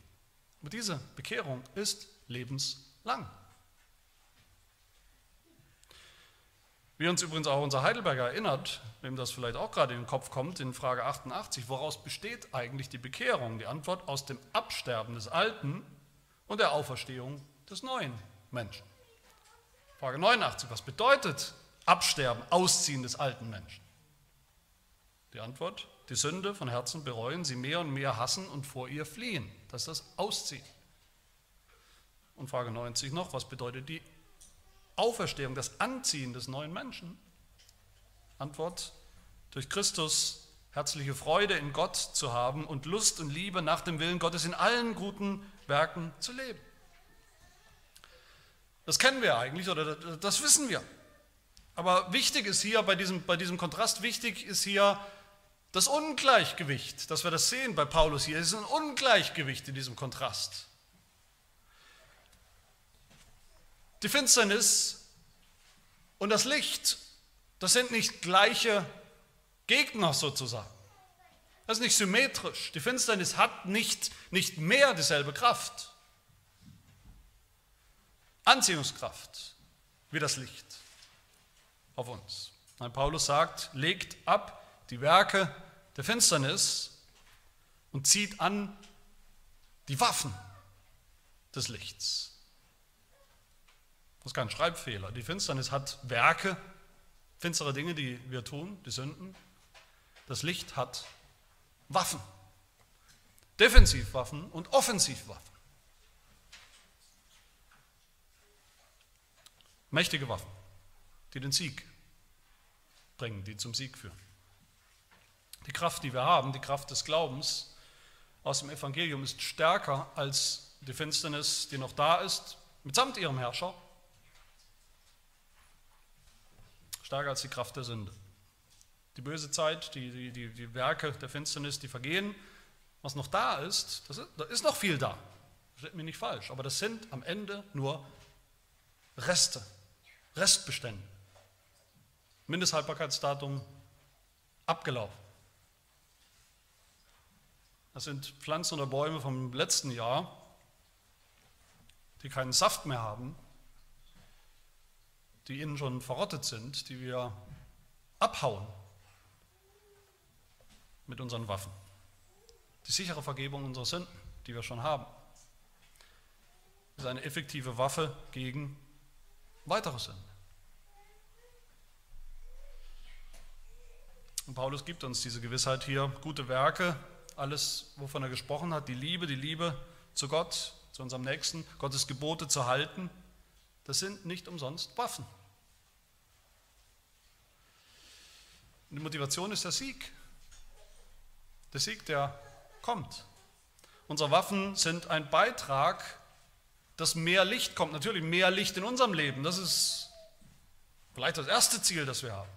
Aber diese Bekehrung ist lebenslang lang. Wie uns übrigens auch unser Heidelberger erinnert, wem das vielleicht auch gerade in den Kopf kommt, in Frage 88, woraus besteht eigentlich die Bekehrung? Die Antwort aus dem Absterben des Alten und der Auferstehung des neuen Menschen. Frage 89, was bedeutet Absterben, Ausziehen des alten Menschen? Die Antwort, die Sünde von Herzen bereuen, sie mehr und mehr hassen und vor ihr fliehen. Das ist das Ausziehen. Und Frage 90 noch, was bedeutet die Auferstehung, das Anziehen des neuen Menschen? Antwort, durch Christus herzliche Freude in Gott zu haben und Lust und Liebe nach dem Willen Gottes in allen guten Werken zu leben. Das kennen wir eigentlich oder das wissen wir. Aber wichtig ist hier bei diesem, bei diesem Kontrast, wichtig ist hier das Ungleichgewicht, dass wir das sehen bei Paulus hier. Es ist ein Ungleichgewicht in diesem Kontrast. Die Finsternis und das Licht, das sind nicht gleiche Gegner sozusagen. Das ist nicht symmetrisch. Die Finsternis hat nicht, nicht mehr dieselbe Kraft. Anziehungskraft wie das Licht auf uns. Nein, Paulus sagt, legt ab die Werke der Finsternis und zieht an die Waffen des Lichts. Das ist kein Schreibfehler. Die Finsternis hat Werke, finstere Dinge, die wir tun, die Sünden. Das Licht hat Waffen. Defensivwaffen und Offensivwaffen. Mächtige Waffen, die den Sieg bringen, die zum Sieg führen. Die Kraft, die wir haben, die Kraft des Glaubens aus dem Evangelium ist stärker als die Finsternis, die noch da ist, mitsamt ihrem Herrscher, stärker als die Kraft der Sünde. Die böse Zeit, die, die, die, Werke der Finsternis, die vergehen. Was noch da ist, das ist, da ist noch viel da. Versteht mir nicht falsch, aber das sind am Ende nur Reste, Restbestände. Mindesthaltbarkeitsdatum abgelaufen. Das sind Pflanzen oder Bäume vom letzten Jahr, die keinen Saft mehr haben, die innen schon verrottet sind, die wir abhauen mit unseren Waffen. Die sichere Vergebung unserer Sünden, die wir schon haben, ist eine effektive Waffe gegen weitere Sünden. Und Paulus gibt uns diese Gewissheit hier, gute Werke, alles, wovon er gesprochen hat, die Liebe, die Liebe zu Gott, zu unserem Nächsten, Gottes Gebote zu halten, das sind nicht umsonst Waffen. Die Motivation ist der Sieg. Der Sieg, der kommt. Unsere Waffen sind ein Beitrag, dass mehr Licht kommt. Natürlich mehr Licht in unserem Leben. Das ist vielleicht das erste Ziel, das wir haben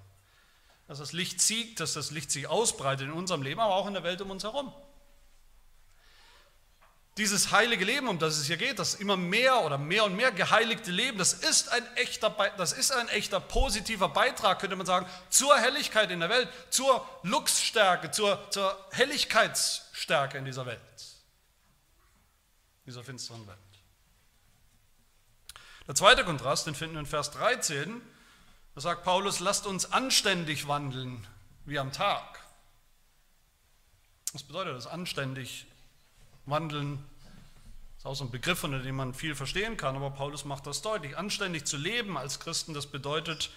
dass das Licht siegt, dass das Licht sich ausbreitet in unserem Leben, aber auch in der Welt um uns herum. Dieses heilige Leben, um das es hier geht, das immer mehr oder mehr und mehr geheiligte Leben, das ist ein echter, das ist ein echter positiver Beitrag, könnte man sagen, zur Helligkeit in der Welt, zur Luxstärke, zur, zur Helligkeitsstärke in dieser Welt, dieser finsteren Welt. Der zweite Kontrast, den finden wir in Vers 13, da sagt Paulus, lasst uns anständig wandeln wie am Tag. Was bedeutet das, anständig wandeln? Das ist auch so ein Begriff, unter dem man viel verstehen kann, aber Paulus macht das deutlich. Anständig zu leben als Christen, das bedeutet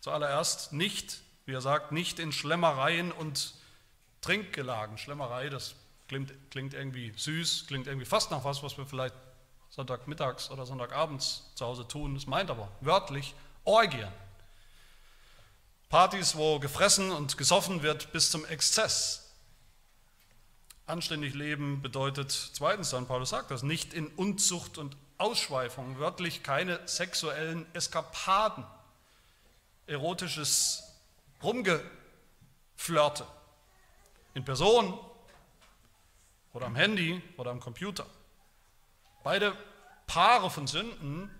zuallererst nicht, wie er sagt, nicht in Schlemmereien und Trinkgelagen. Schlemmerei, das klingt, klingt irgendwie süß, klingt irgendwie fast nach was, was wir vielleicht Sonntagmittags oder Sonntagabends zu Hause tun. Das meint aber wörtlich Orgien. Partys, wo gefressen und gesoffen wird bis zum Exzess. Anständig leben bedeutet zweitens dann, Paulus sagt das, nicht in Unzucht und Ausschweifung, wörtlich keine sexuellen Eskapaden, erotisches Rumgeflirte in Person oder am Handy oder am Computer. Beide Paare von Sünden,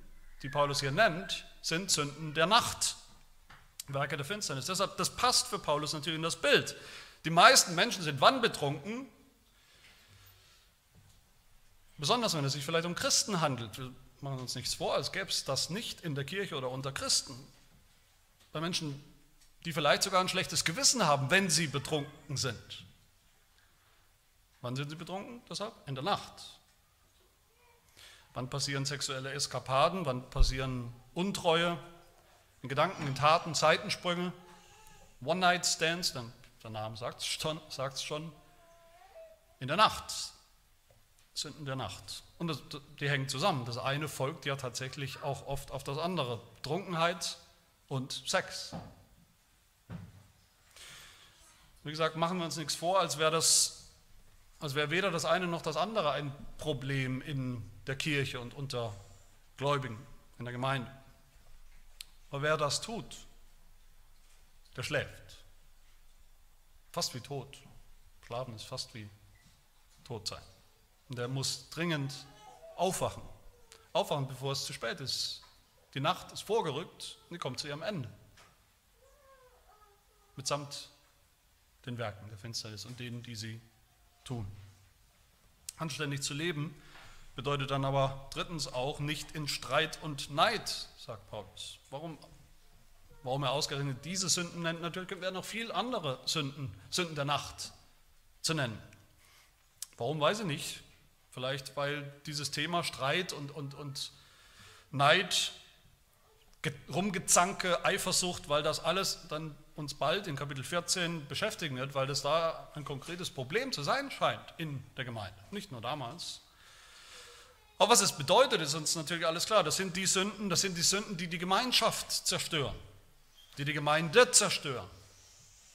die Paulus hier nennt, sind Sünden der Nacht. Werke der Finsternis. Deshalb, das passt für Paulus natürlich in das Bild. Die meisten Menschen sind wann betrunken? Besonders wenn es sich vielleicht um Christen handelt. Wir machen uns nichts vor, als gäbe es das nicht in der Kirche oder unter Christen. Bei Menschen, die vielleicht sogar ein schlechtes Gewissen haben, wenn sie betrunken sind. Wann sind sie betrunken? Deshalb in der Nacht. Wann passieren sexuelle Eskapaden? Wann passieren Untreue? in Gedanken, in Taten, Seitensprünge, One-Night-Stands, der Name sagt es schon, schon, in der Nacht, Sünden der Nacht. Und das, die hängen zusammen. Das eine folgt ja tatsächlich auch oft auf das andere. Trunkenheit und Sex. Wie gesagt, machen wir uns nichts vor, als wäre das, als wäre weder das eine noch das andere ein Problem in der Kirche und unter Gläubigen in der Gemeinde. Aber wer das tut, der schläft. Fast wie tot. Schlafen ist fast wie tot sein. Und der muss dringend aufwachen. Aufwachen, bevor es zu spät ist. Die Nacht ist vorgerückt und die kommt zu ihrem Ende. Mitsamt den Werken der Finsternis und denen, die sie tun. Anständig zu leben bedeutet dann aber drittens auch nicht in Streit und Neid, sagt Paulus. Warum, warum er ausgerechnet diese Sünden nennt? Natürlich werden noch viele andere Sünden, Sünden der Nacht zu nennen. Warum weiß ich nicht. Vielleicht weil dieses Thema Streit und, und, und Neid, Rumgezanke, Eifersucht, weil das alles dann uns bald in Kapitel 14 beschäftigen wird, weil das da ein konkretes Problem zu sein scheint in der Gemeinde. Nicht nur damals. Aber was es bedeutet, ist uns natürlich alles klar. Das sind die Sünden, das sind die Sünden, die die Gemeinschaft zerstören, die die Gemeinde zerstören.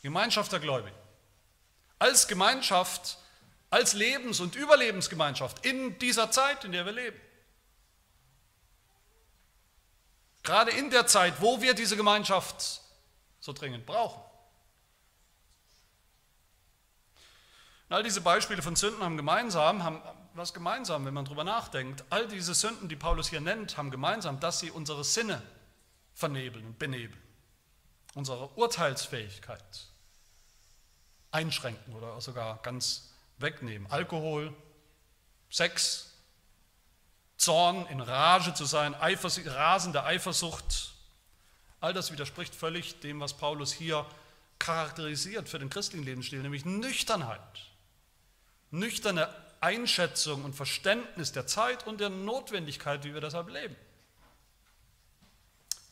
Gemeinschaft der Gläubigen. Als Gemeinschaft, als Lebens- und Überlebensgemeinschaft in dieser Zeit, in der wir leben. Gerade in der Zeit, wo wir diese Gemeinschaft so dringend brauchen. Und all diese Beispiele von Sünden haben gemeinsam, haben was gemeinsam, wenn man darüber nachdenkt. All diese Sünden, die Paulus hier nennt, haben gemeinsam, dass sie unsere Sinne vernebeln und benebeln. Unsere Urteilsfähigkeit einschränken oder sogar ganz wegnehmen. Alkohol, Sex, Zorn, in Rage zu sein, Eifers rasende Eifersucht, all das widerspricht völlig dem, was Paulus hier charakterisiert für den christlichen Lebensstil, nämlich Nüchternheit. Nüchterne Einschätzung und Verständnis der Zeit und der Notwendigkeit, wie wir deshalb leben.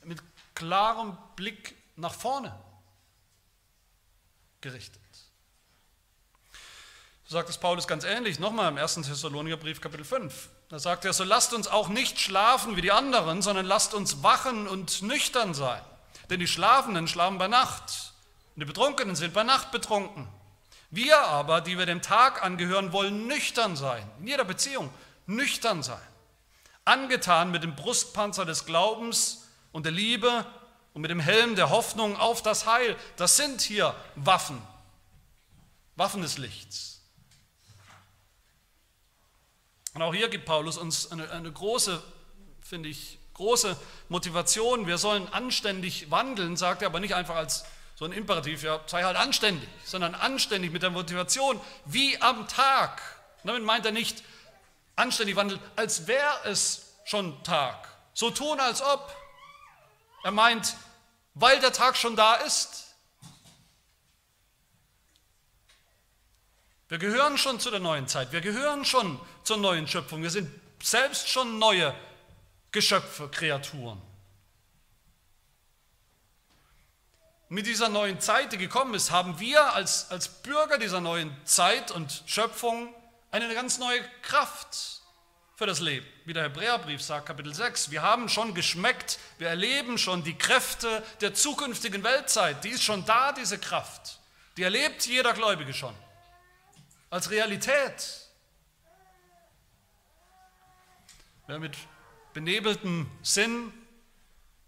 Mit klarem Blick nach vorne gerichtet. So sagt es Paulus ganz ähnlich, nochmal im 1. Thessaloniker Brief Kapitel 5. Da sagt er, so lasst uns auch nicht schlafen wie die anderen, sondern lasst uns wachen und nüchtern sein. Denn die Schlafenden schlafen bei Nacht und die Betrunkenen sind bei Nacht betrunken. Wir aber, die wir dem Tag angehören, wollen nüchtern sein, in jeder Beziehung nüchtern sein. Angetan mit dem Brustpanzer des Glaubens und der Liebe und mit dem Helm der Hoffnung auf das Heil. Das sind hier Waffen, Waffen des Lichts. Und auch hier gibt Paulus uns eine, eine große, finde ich, große Motivation. Wir sollen anständig wandeln, sagt er aber nicht einfach als so ein Imperativ, ja, sei halt anständig, sondern anständig mit der Motivation, wie am Tag. Und damit meint er nicht anständig wandeln, als wäre es schon Tag. So tun, als ob. Er meint, weil der Tag schon da ist, Wir gehören schon zu der neuen Zeit, wir gehören schon zur neuen Schöpfung, wir sind selbst schon neue Geschöpfe, Kreaturen. Mit dieser neuen Zeit, die gekommen ist, haben wir als, als Bürger dieser neuen Zeit und Schöpfung eine ganz neue Kraft für das Leben. Wie der Hebräerbrief sagt, Kapitel 6, wir haben schon geschmeckt, wir erleben schon die Kräfte der zukünftigen Weltzeit. Die ist schon da, diese Kraft. Die erlebt jeder Gläubige schon als Realität. Wer mit benebeltem Sinn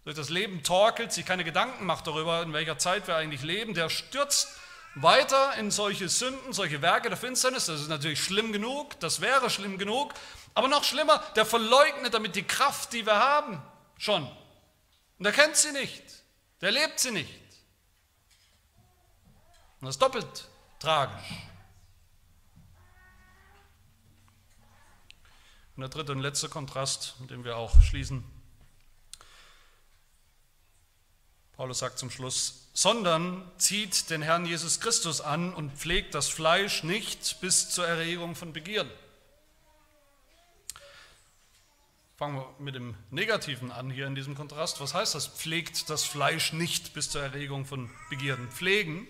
durch das Leben torkelt, sich keine Gedanken macht darüber, in welcher Zeit wir eigentlich leben, der stürzt weiter in solche Sünden, solche Werke der Finsternis. Das ist natürlich schlimm genug, das wäre schlimm genug, aber noch schlimmer, der verleugnet damit die Kraft, die wir haben, schon. Und er kennt sie nicht, der lebt sie nicht. Und das ist doppelt tragisch. Und der dritte und letzte Kontrast, mit dem wir auch schließen. Paulus sagt zum Schluss, sondern zieht den Herrn Jesus Christus an und pflegt das Fleisch nicht bis zur Erregung von Begierden. Fangen wir mit dem Negativen an hier in diesem Kontrast. Was heißt das? Pflegt das Fleisch nicht bis zur Erregung von Begierden. Pflegen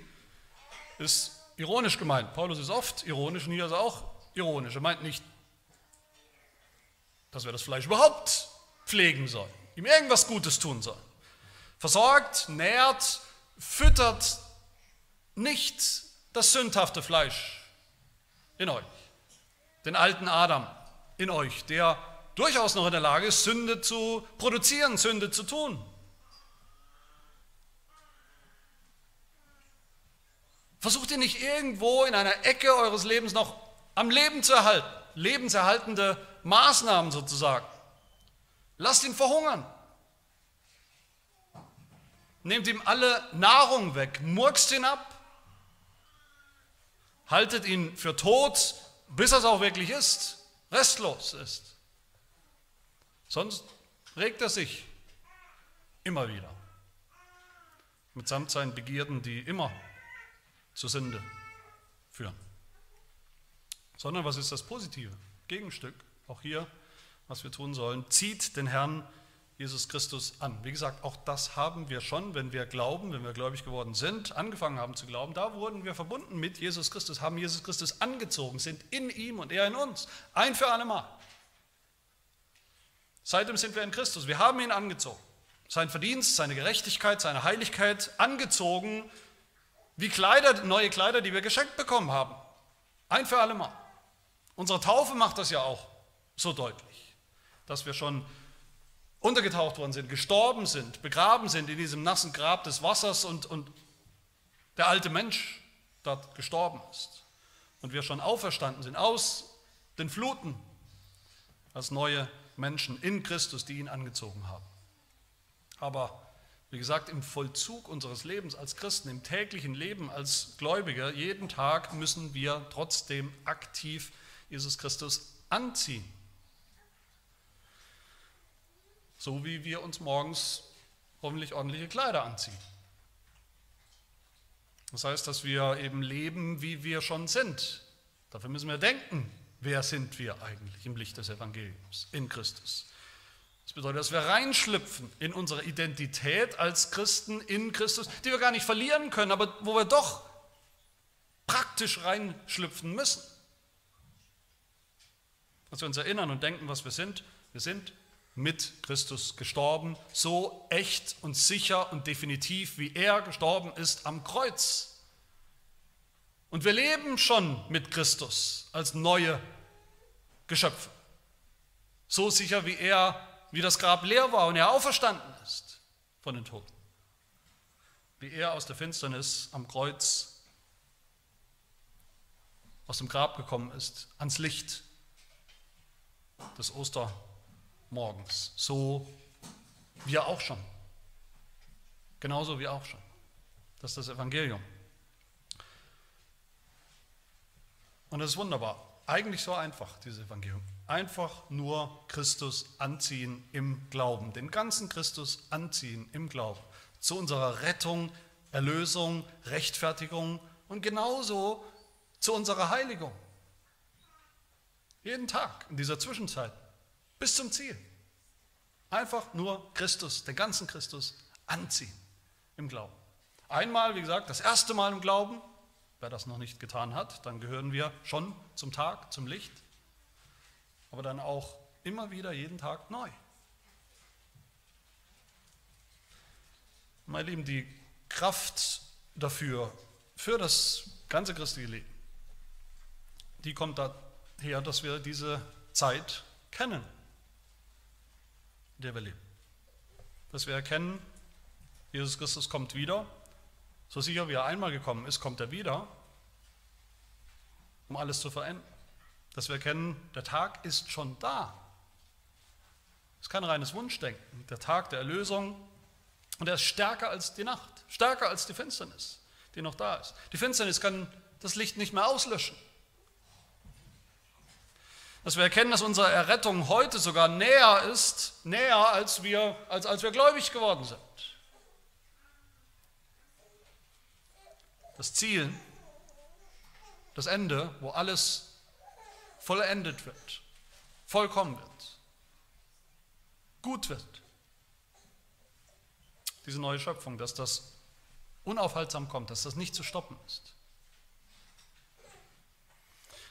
ist ironisch gemeint. Paulus ist oft ironisch und hier ist er auch ironisch. Er meint nicht dass wir das Fleisch überhaupt pflegen sollen, ihm irgendwas Gutes tun sollen. Versorgt, nährt, füttert nicht das sündhafte Fleisch in euch, den alten Adam in euch, der durchaus noch in der Lage ist, Sünde zu produzieren, Sünde zu tun. Versucht ihr nicht irgendwo in einer Ecke eures Lebens noch am Leben zu erhalten, lebenserhaltende Maßnahmen sozusagen. Lasst ihn verhungern. Nehmt ihm alle Nahrung weg, murkst ihn ab. haltet ihn für tot, bis er es auch wirklich ist, restlos ist. Sonst regt er sich immer wieder mitsamt seinen Begierden, die immer zur Sünde führen. Sondern was ist das Positive? Gegenstück, auch hier, was wir tun sollen, zieht den Herrn Jesus Christus an. Wie gesagt, auch das haben wir schon, wenn wir glauben, wenn wir gläubig geworden sind, angefangen haben zu glauben, da wurden wir verbunden mit Jesus Christus, haben Jesus Christus angezogen, sind in ihm und er in uns, ein für alle Mal. Seitdem sind wir in Christus, wir haben ihn angezogen. Sein Verdienst, seine Gerechtigkeit, seine Heiligkeit angezogen, wie Kleider, neue Kleider, die wir geschenkt bekommen haben. Ein für alle Mal. Unsere Taufe macht das ja auch so deutlich, dass wir schon untergetaucht worden sind, gestorben sind, begraben sind in diesem nassen Grab des Wassers und, und der alte Mensch dort gestorben ist. Und wir schon auferstanden sind aus den Fluten als neue Menschen in Christus, die ihn angezogen haben. Aber wie gesagt, im Vollzug unseres Lebens als Christen, im täglichen Leben als Gläubiger, jeden Tag müssen wir trotzdem aktiv Jesus Christus anziehen. So wie wir uns morgens hoffentlich ordentliche Kleider anziehen. Das heißt, dass wir eben leben, wie wir schon sind. Dafür müssen wir denken, wer sind wir eigentlich im Licht des Evangeliums in Christus. Das bedeutet, dass wir reinschlüpfen in unsere Identität als Christen in Christus, die wir gar nicht verlieren können, aber wo wir doch praktisch reinschlüpfen müssen. Dass wir uns erinnern und denken, was wir sind. Wir sind mit Christus gestorben, so echt und sicher und definitiv, wie er gestorben ist am Kreuz. Und wir leben schon mit Christus als neue Geschöpfe. So sicher, wie er, wie das Grab leer war und er auferstanden ist von den Toten. Wie er aus der Finsternis am Kreuz aus dem Grab gekommen ist, ans Licht des Oster morgens. So wir auch schon. Genauso wie auch schon. Das ist das Evangelium. Und das ist wunderbar. Eigentlich so einfach, dieses Evangelium. Einfach nur Christus anziehen im Glauben. Den ganzen Christus anziehen im Glauben. Zu unserer Rettung, Erlösung, Rechtfertigung und genauso zu unserer Heiligung. Jeden Tag in dieser Zwischenzeit bis zum Ziel. Einfach nur Christus, den ganzen Christus anziehen im Glauben. Einmal, wie gesagt, das erste Mal im Glauben. Wer das noch nicht getan hat, dann gehören wir schon zum Tag, zum Licht. Aber dann auch immer wieder jeden Tag neu. Meine Lieben, die Kraft dafür, für das ganze christliche Leben, die kommt daher, dass wir diese Zeit kennen der wir leben. Dass wir erkennen, Jesus Christus kommt wieder. So sicher wie er einmal gekommen ist, kommt er wieder, um alles zu verändern. Dass wir erkennen, der Tag ist schon da. Es ist kein reines Wunschdenken. Der Tag der Erlösung und er ist stärker als die Nacht, stärker als die Finsternis, die noch da ist. Die Finsternis kann das Licht nicht mehr auslöschen dass wir erkennen, dass unsere Errettung heute sogar näher ist, näher als wir, als, als wir gläubig geworden sind. Das Ziel, das Ende, wo alles vollendet wird, vollkommen wird, gut wird. Diese neue Schöpfung, dass das unaufhaltsam kommt, dass das nicht zu stoppen ist.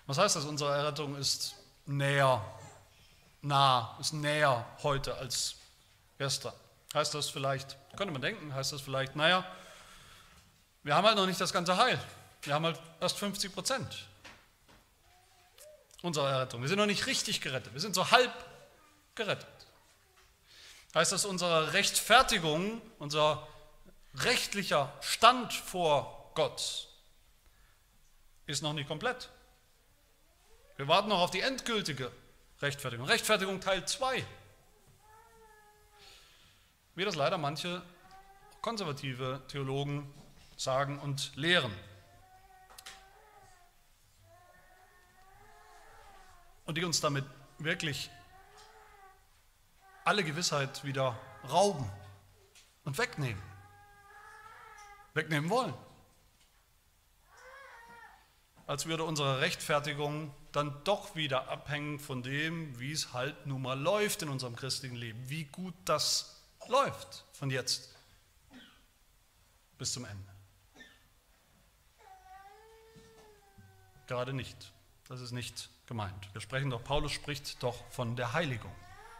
Was heißt das? Unsere Errettung ist näher, nah, ist näher heute als gestern. Heißt das vielleicht, könnte man denken, heißt das vielleicht, naja, wir haben halt noch nicht das ganze Heil. Wir haben halt erst 50 Prozent unserer Errettung. Wir sind noch nicht richtig gerettet. Wir sind so halb gerettet. Heißt das, unsere Rechtfertigung, unser rechtlicher Stand vor Gott ist noch nicht komplett. Wir warten noch auf die endgültige Rechtfertigung. Rechtfertigung Teil 2. Wie das leider manche konservative Theologen sagen und lehren. und die uns damit wirklich alle Gewissheit wieder rauben und wegnehmen. Wegnehmen wollen. Als würde unsere Rechtfertigung dann doch wieder abhängen von dem, wie es halt nun mal läuft in unserem christlichen Leben, wie gut das läuft von jetzt bis zum Ende. Gerade nicht. Das ist nicht gemeint. Wir sprechen doch, Paulus spricht doch von der Heiligung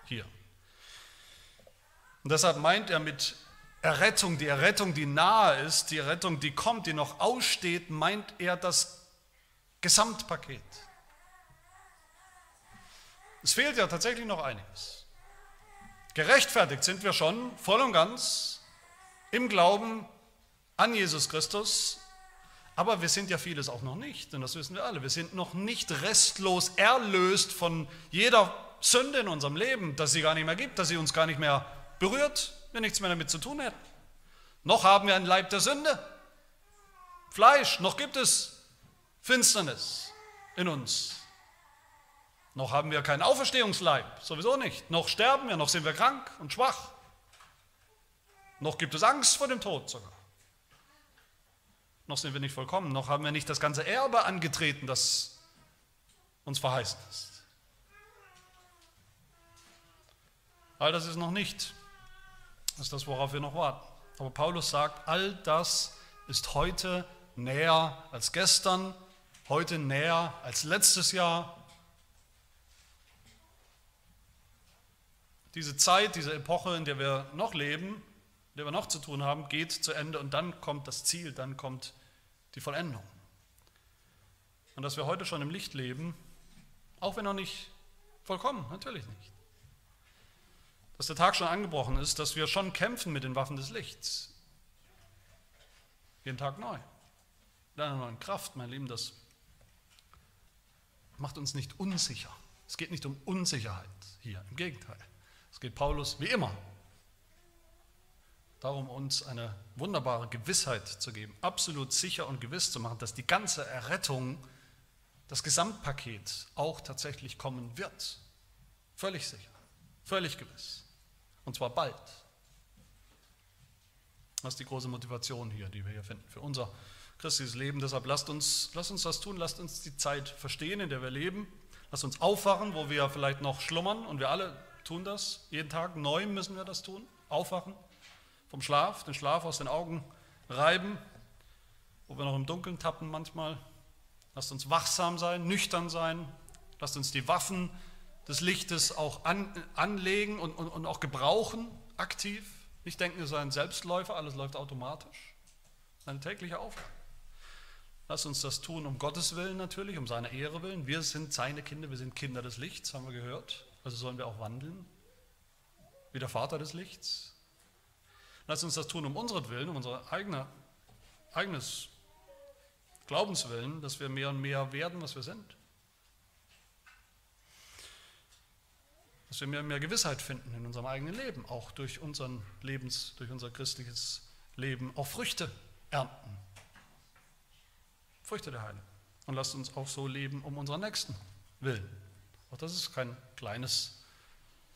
hier. Und deshalb meint er mit Errettung, die Errettung, die nahe ist, die Errettung, die kommt, die noch aussteht, meint er das Gesamtpaket. Es fehlt ja tatsächlich noch einiges. Gerechtfertigt sind wir schon voll und ganz im Glauben an Jesus Christus, aber wir sind ja vieles auch noch nicht, und das wissen wir alle. Wir sind noch nicht restlos erlöst von jeder Sünde in unserem Leben, dass sie gar nicht mehr gibt, dass sie uns gar nicht mehr berührt, wir nichts mehr damit zu tun hätten. Noch haben wir einen Leib der Sünde, Fleisch, noch gibt es Finsternis in uns. Noch haben wir keinen Auferstehungsleib, sowieso nicht. Noch sterben wir, noch sind wir krank und schwach. Noch gibt es Angst vor dem Tod sogar. Noch sind wir nicht vollkommen, noch haben wir nicht das ganze Erbe angetreten, das uns verheißen ist. All das ist noch nicht. Das ist das, worauf wir noch warten. Aber Paulus sagt, all das ist heute näher als gestern, heute näher als letztes Jahr. Diese Zeit, diese Epoche, in der wir noch leben, der wir noch zu tun haben, geht zu Ende und dann kommt das Ziel, dann kommt die Vollendung. Und dass wir heute schon im Licht leben, auch wenn noch nicht vollkommen, natürlich nicht. Dass der Tag schon angebrochen ist, dass wir schon kämpfen mit den Waffen des Lichts. Jeden Tag neu. Mit einer neuen Kraft, mein Lieben, das macht uns nicht unsicher. Es geht nicht um Unsicherheit hier, im Gegenteil. Es geht Paulus wie immer darum, uns eine wunderbare Gewissheit zu geben, absolut sicher und gewiss zu machen, dass die ganze Errettung, das Gesamtpaket auch tatsächlich kommen wird. Völlig sicher, völlig gewiss. Und zwar bald. Das ist die große Motivation hier, die wir hier finden für unser christliches Leben. Deshalb lasst uns, lasst uns das tun, lasst uns die Zeit verstehen, in der wir leben. Lasst uns aufwachen, wo wir vielleicht noch schlummern und wir alle tun das. Jeden Tag neu müssen wir das tun. Aufwachen vom Schlaf, den Schlaf aus den Augen reiben, wo wir noch im Dunkeln tappen manchmal. Lasst uns wachsam sein, nüchtern sein. Lasst uns die Waffen des Lichtes auch an, anlegen und, und, und auch gebrauchen, aktiv. Nicht denken, es sei ein Selbstläufer, alles läuft automatisch. Eine tägliche Aufgabe. Lasst uns das tun um Gottes Willen natürlich, um seine Ehre willen. Wir sind seine Kinder, wir sind Kinder des Lichts, haben wir gehört. Also sollen wir auch wandeln, wie der Vater des Lichts. Lass uns das tun um unseren Willen, um unser eigene, eigenes Glaubenswillen, dass wir mehr und mehr werden, was wir sind. Dass wir mehr und mehr Gewissheit finden in unserem eigenen Leben, auch durch, unseren Lebens, durch unser christliches Leben, auch Früchte ernten. Früchte der Heilung. Und lasst uns auch so leben um unseren Nächsten willen. Auch das ist kein kleines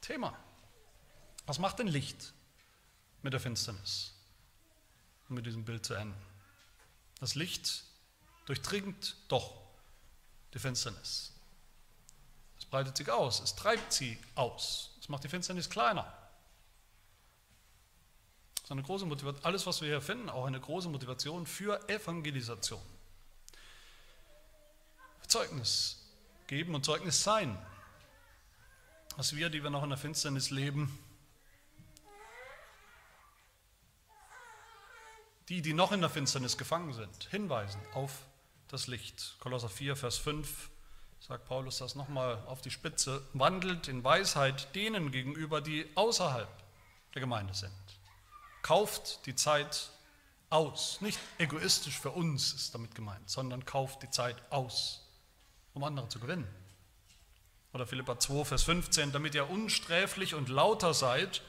Thema. Was macht denn Licht? mit der Finsternis. Um mit diesem Bild zu enden. Das Licht durchdringt doch die Finsternis. Es breitet sich aus, es treibt sie aus. Es macht die Finsternis kleiner. Das ist eine große Motivation. Alles, was wir hier finden, auch eine große Motivation für Evangelisation. Zeugnis geben und Zeugnis sein. Dass wir, die wir noch in der Finsternis leben, die, die noch in der Finsternis gefangen sind, hinweisen auf das Licht. Kolosser 4, Vers 5 sagt Paulus das nochmal auf die Spitze, wandelt in Weisheit denen gegenüber, die außerhalb der Gemeinde sind. Kauft die Zeit aus. Nicht egoistisch für uns ist damit gemeint, sondern kauft die Zeit aus, um andere zu gewinnen. Oder Philippa 2, Vers 15, damit ihr unsträflich und lauter seid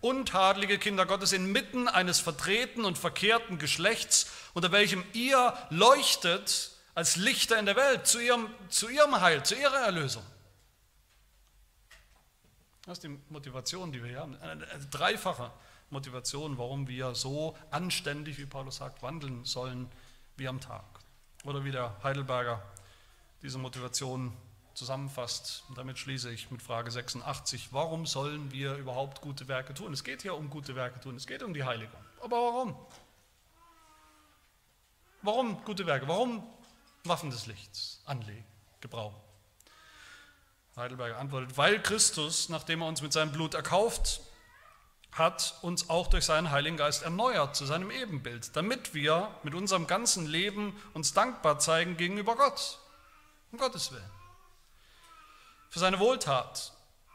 untadlige Kinder Gottes inmitten eines verdrehten und verkehrten Geschlechts, unter welchem ihr leuchtet als Lichter in der Welt, zu ihrem, zu ihrem Heil, zu ihrer Erlösung. Das ist die Motivation, die wir hier haben. Eine dreifache Motivation, warum wir so anständig, wie Paulus sagt, wandeln sollen wie am Tag. Oder wie der Heidelberger diese Motivation zusammenfasst. Und damit schließe ich mit Frage 86. Warum sollen wir überhaupt gute Werke tun? Es geht hier um gute Werke tun, es geht um die Heiligung. Aber warum? Warum gute Werke? Warum Waffen des Lichts anlegen, gebrauchen? Heidelberger antwortet, weil Christus, nachdem er uns mit seinem Blut erkauft hat, uns auch durch seinen Heiligen Geist erneuert zu seinem Ebenbild, damit wir mit unserem ganzen Leben uns dankbar zeigen gegenüber Gott, um Gottes Willen, für seine Wohltat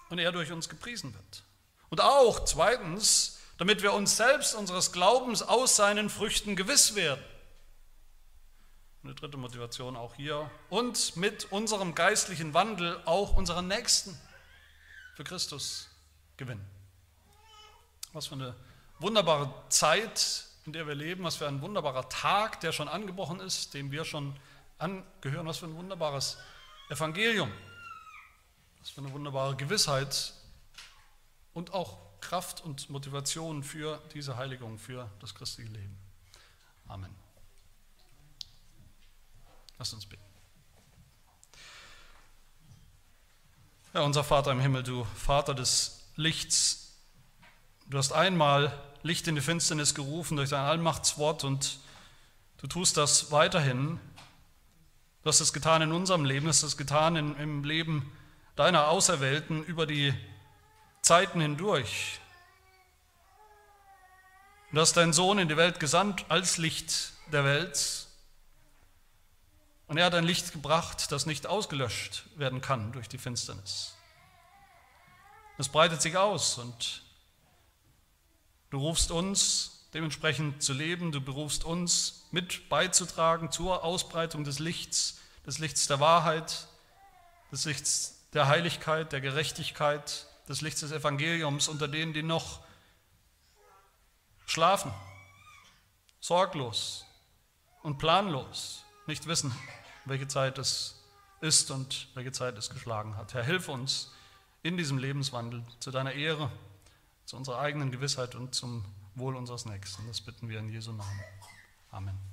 und er durch uns gepriesen wird. Und auch zweitens, damit wir uns selbst unseres Glaubens aus seinen Früchten gewiss werden. Eine dritte Motivation auch hier. Und mit unserem geistlichen Wandel auch unseren Nächsten für Christus gewinnen. Was für eine wunderbare Zeit, in der wir leben, was für ein wunderbarer Tag, der schon angebrochen ist, dem wir schon angehören, was für ein wunderbares Evangelium, was für eine wunderbare Gewissheit und auch Kraft und Motivation für diese Heiligung, für das christliche Leben. Amen. Lass uns beten. Ja, unser Vater im Himmel, du Vater des Lichts, du hast einmal Licht in die Finsternis gerufen durch dein Allmachtswort und du tust das weiterhin. Du hast es getan in unserem Leben, du hast es getan in, im Leben deiner Auserwählten über die Zeiten hindurch. Du hast deinen Sohn in die Welt gesandt als Licht der Welt und er hat ein Licht gebracht, das nicht ausgelöscht werden kann durch die Finsternis. Es breitet sich aus und du rufst uns dementsprechend zu leben, du berufst uns mit beizutragen zur Ausbreitung des Lichts, des Lichts der Wahrheit, des Lichts der Heiligkeit, der Gerechtigkeit, des Lichts des Evangeliums unter denen, die noch schlafen, sorglos und planlos, nicht wissen, welche Zeit es ist und welche Zeit es geschlagen hat. Herr, hilf uns in diesem Lebenswandel zu deiner Ehre, zu unserer eigenen Gewissheit und zum Wohl unseres Nächsten. Das bitten wir in Jesu Namen. Amen.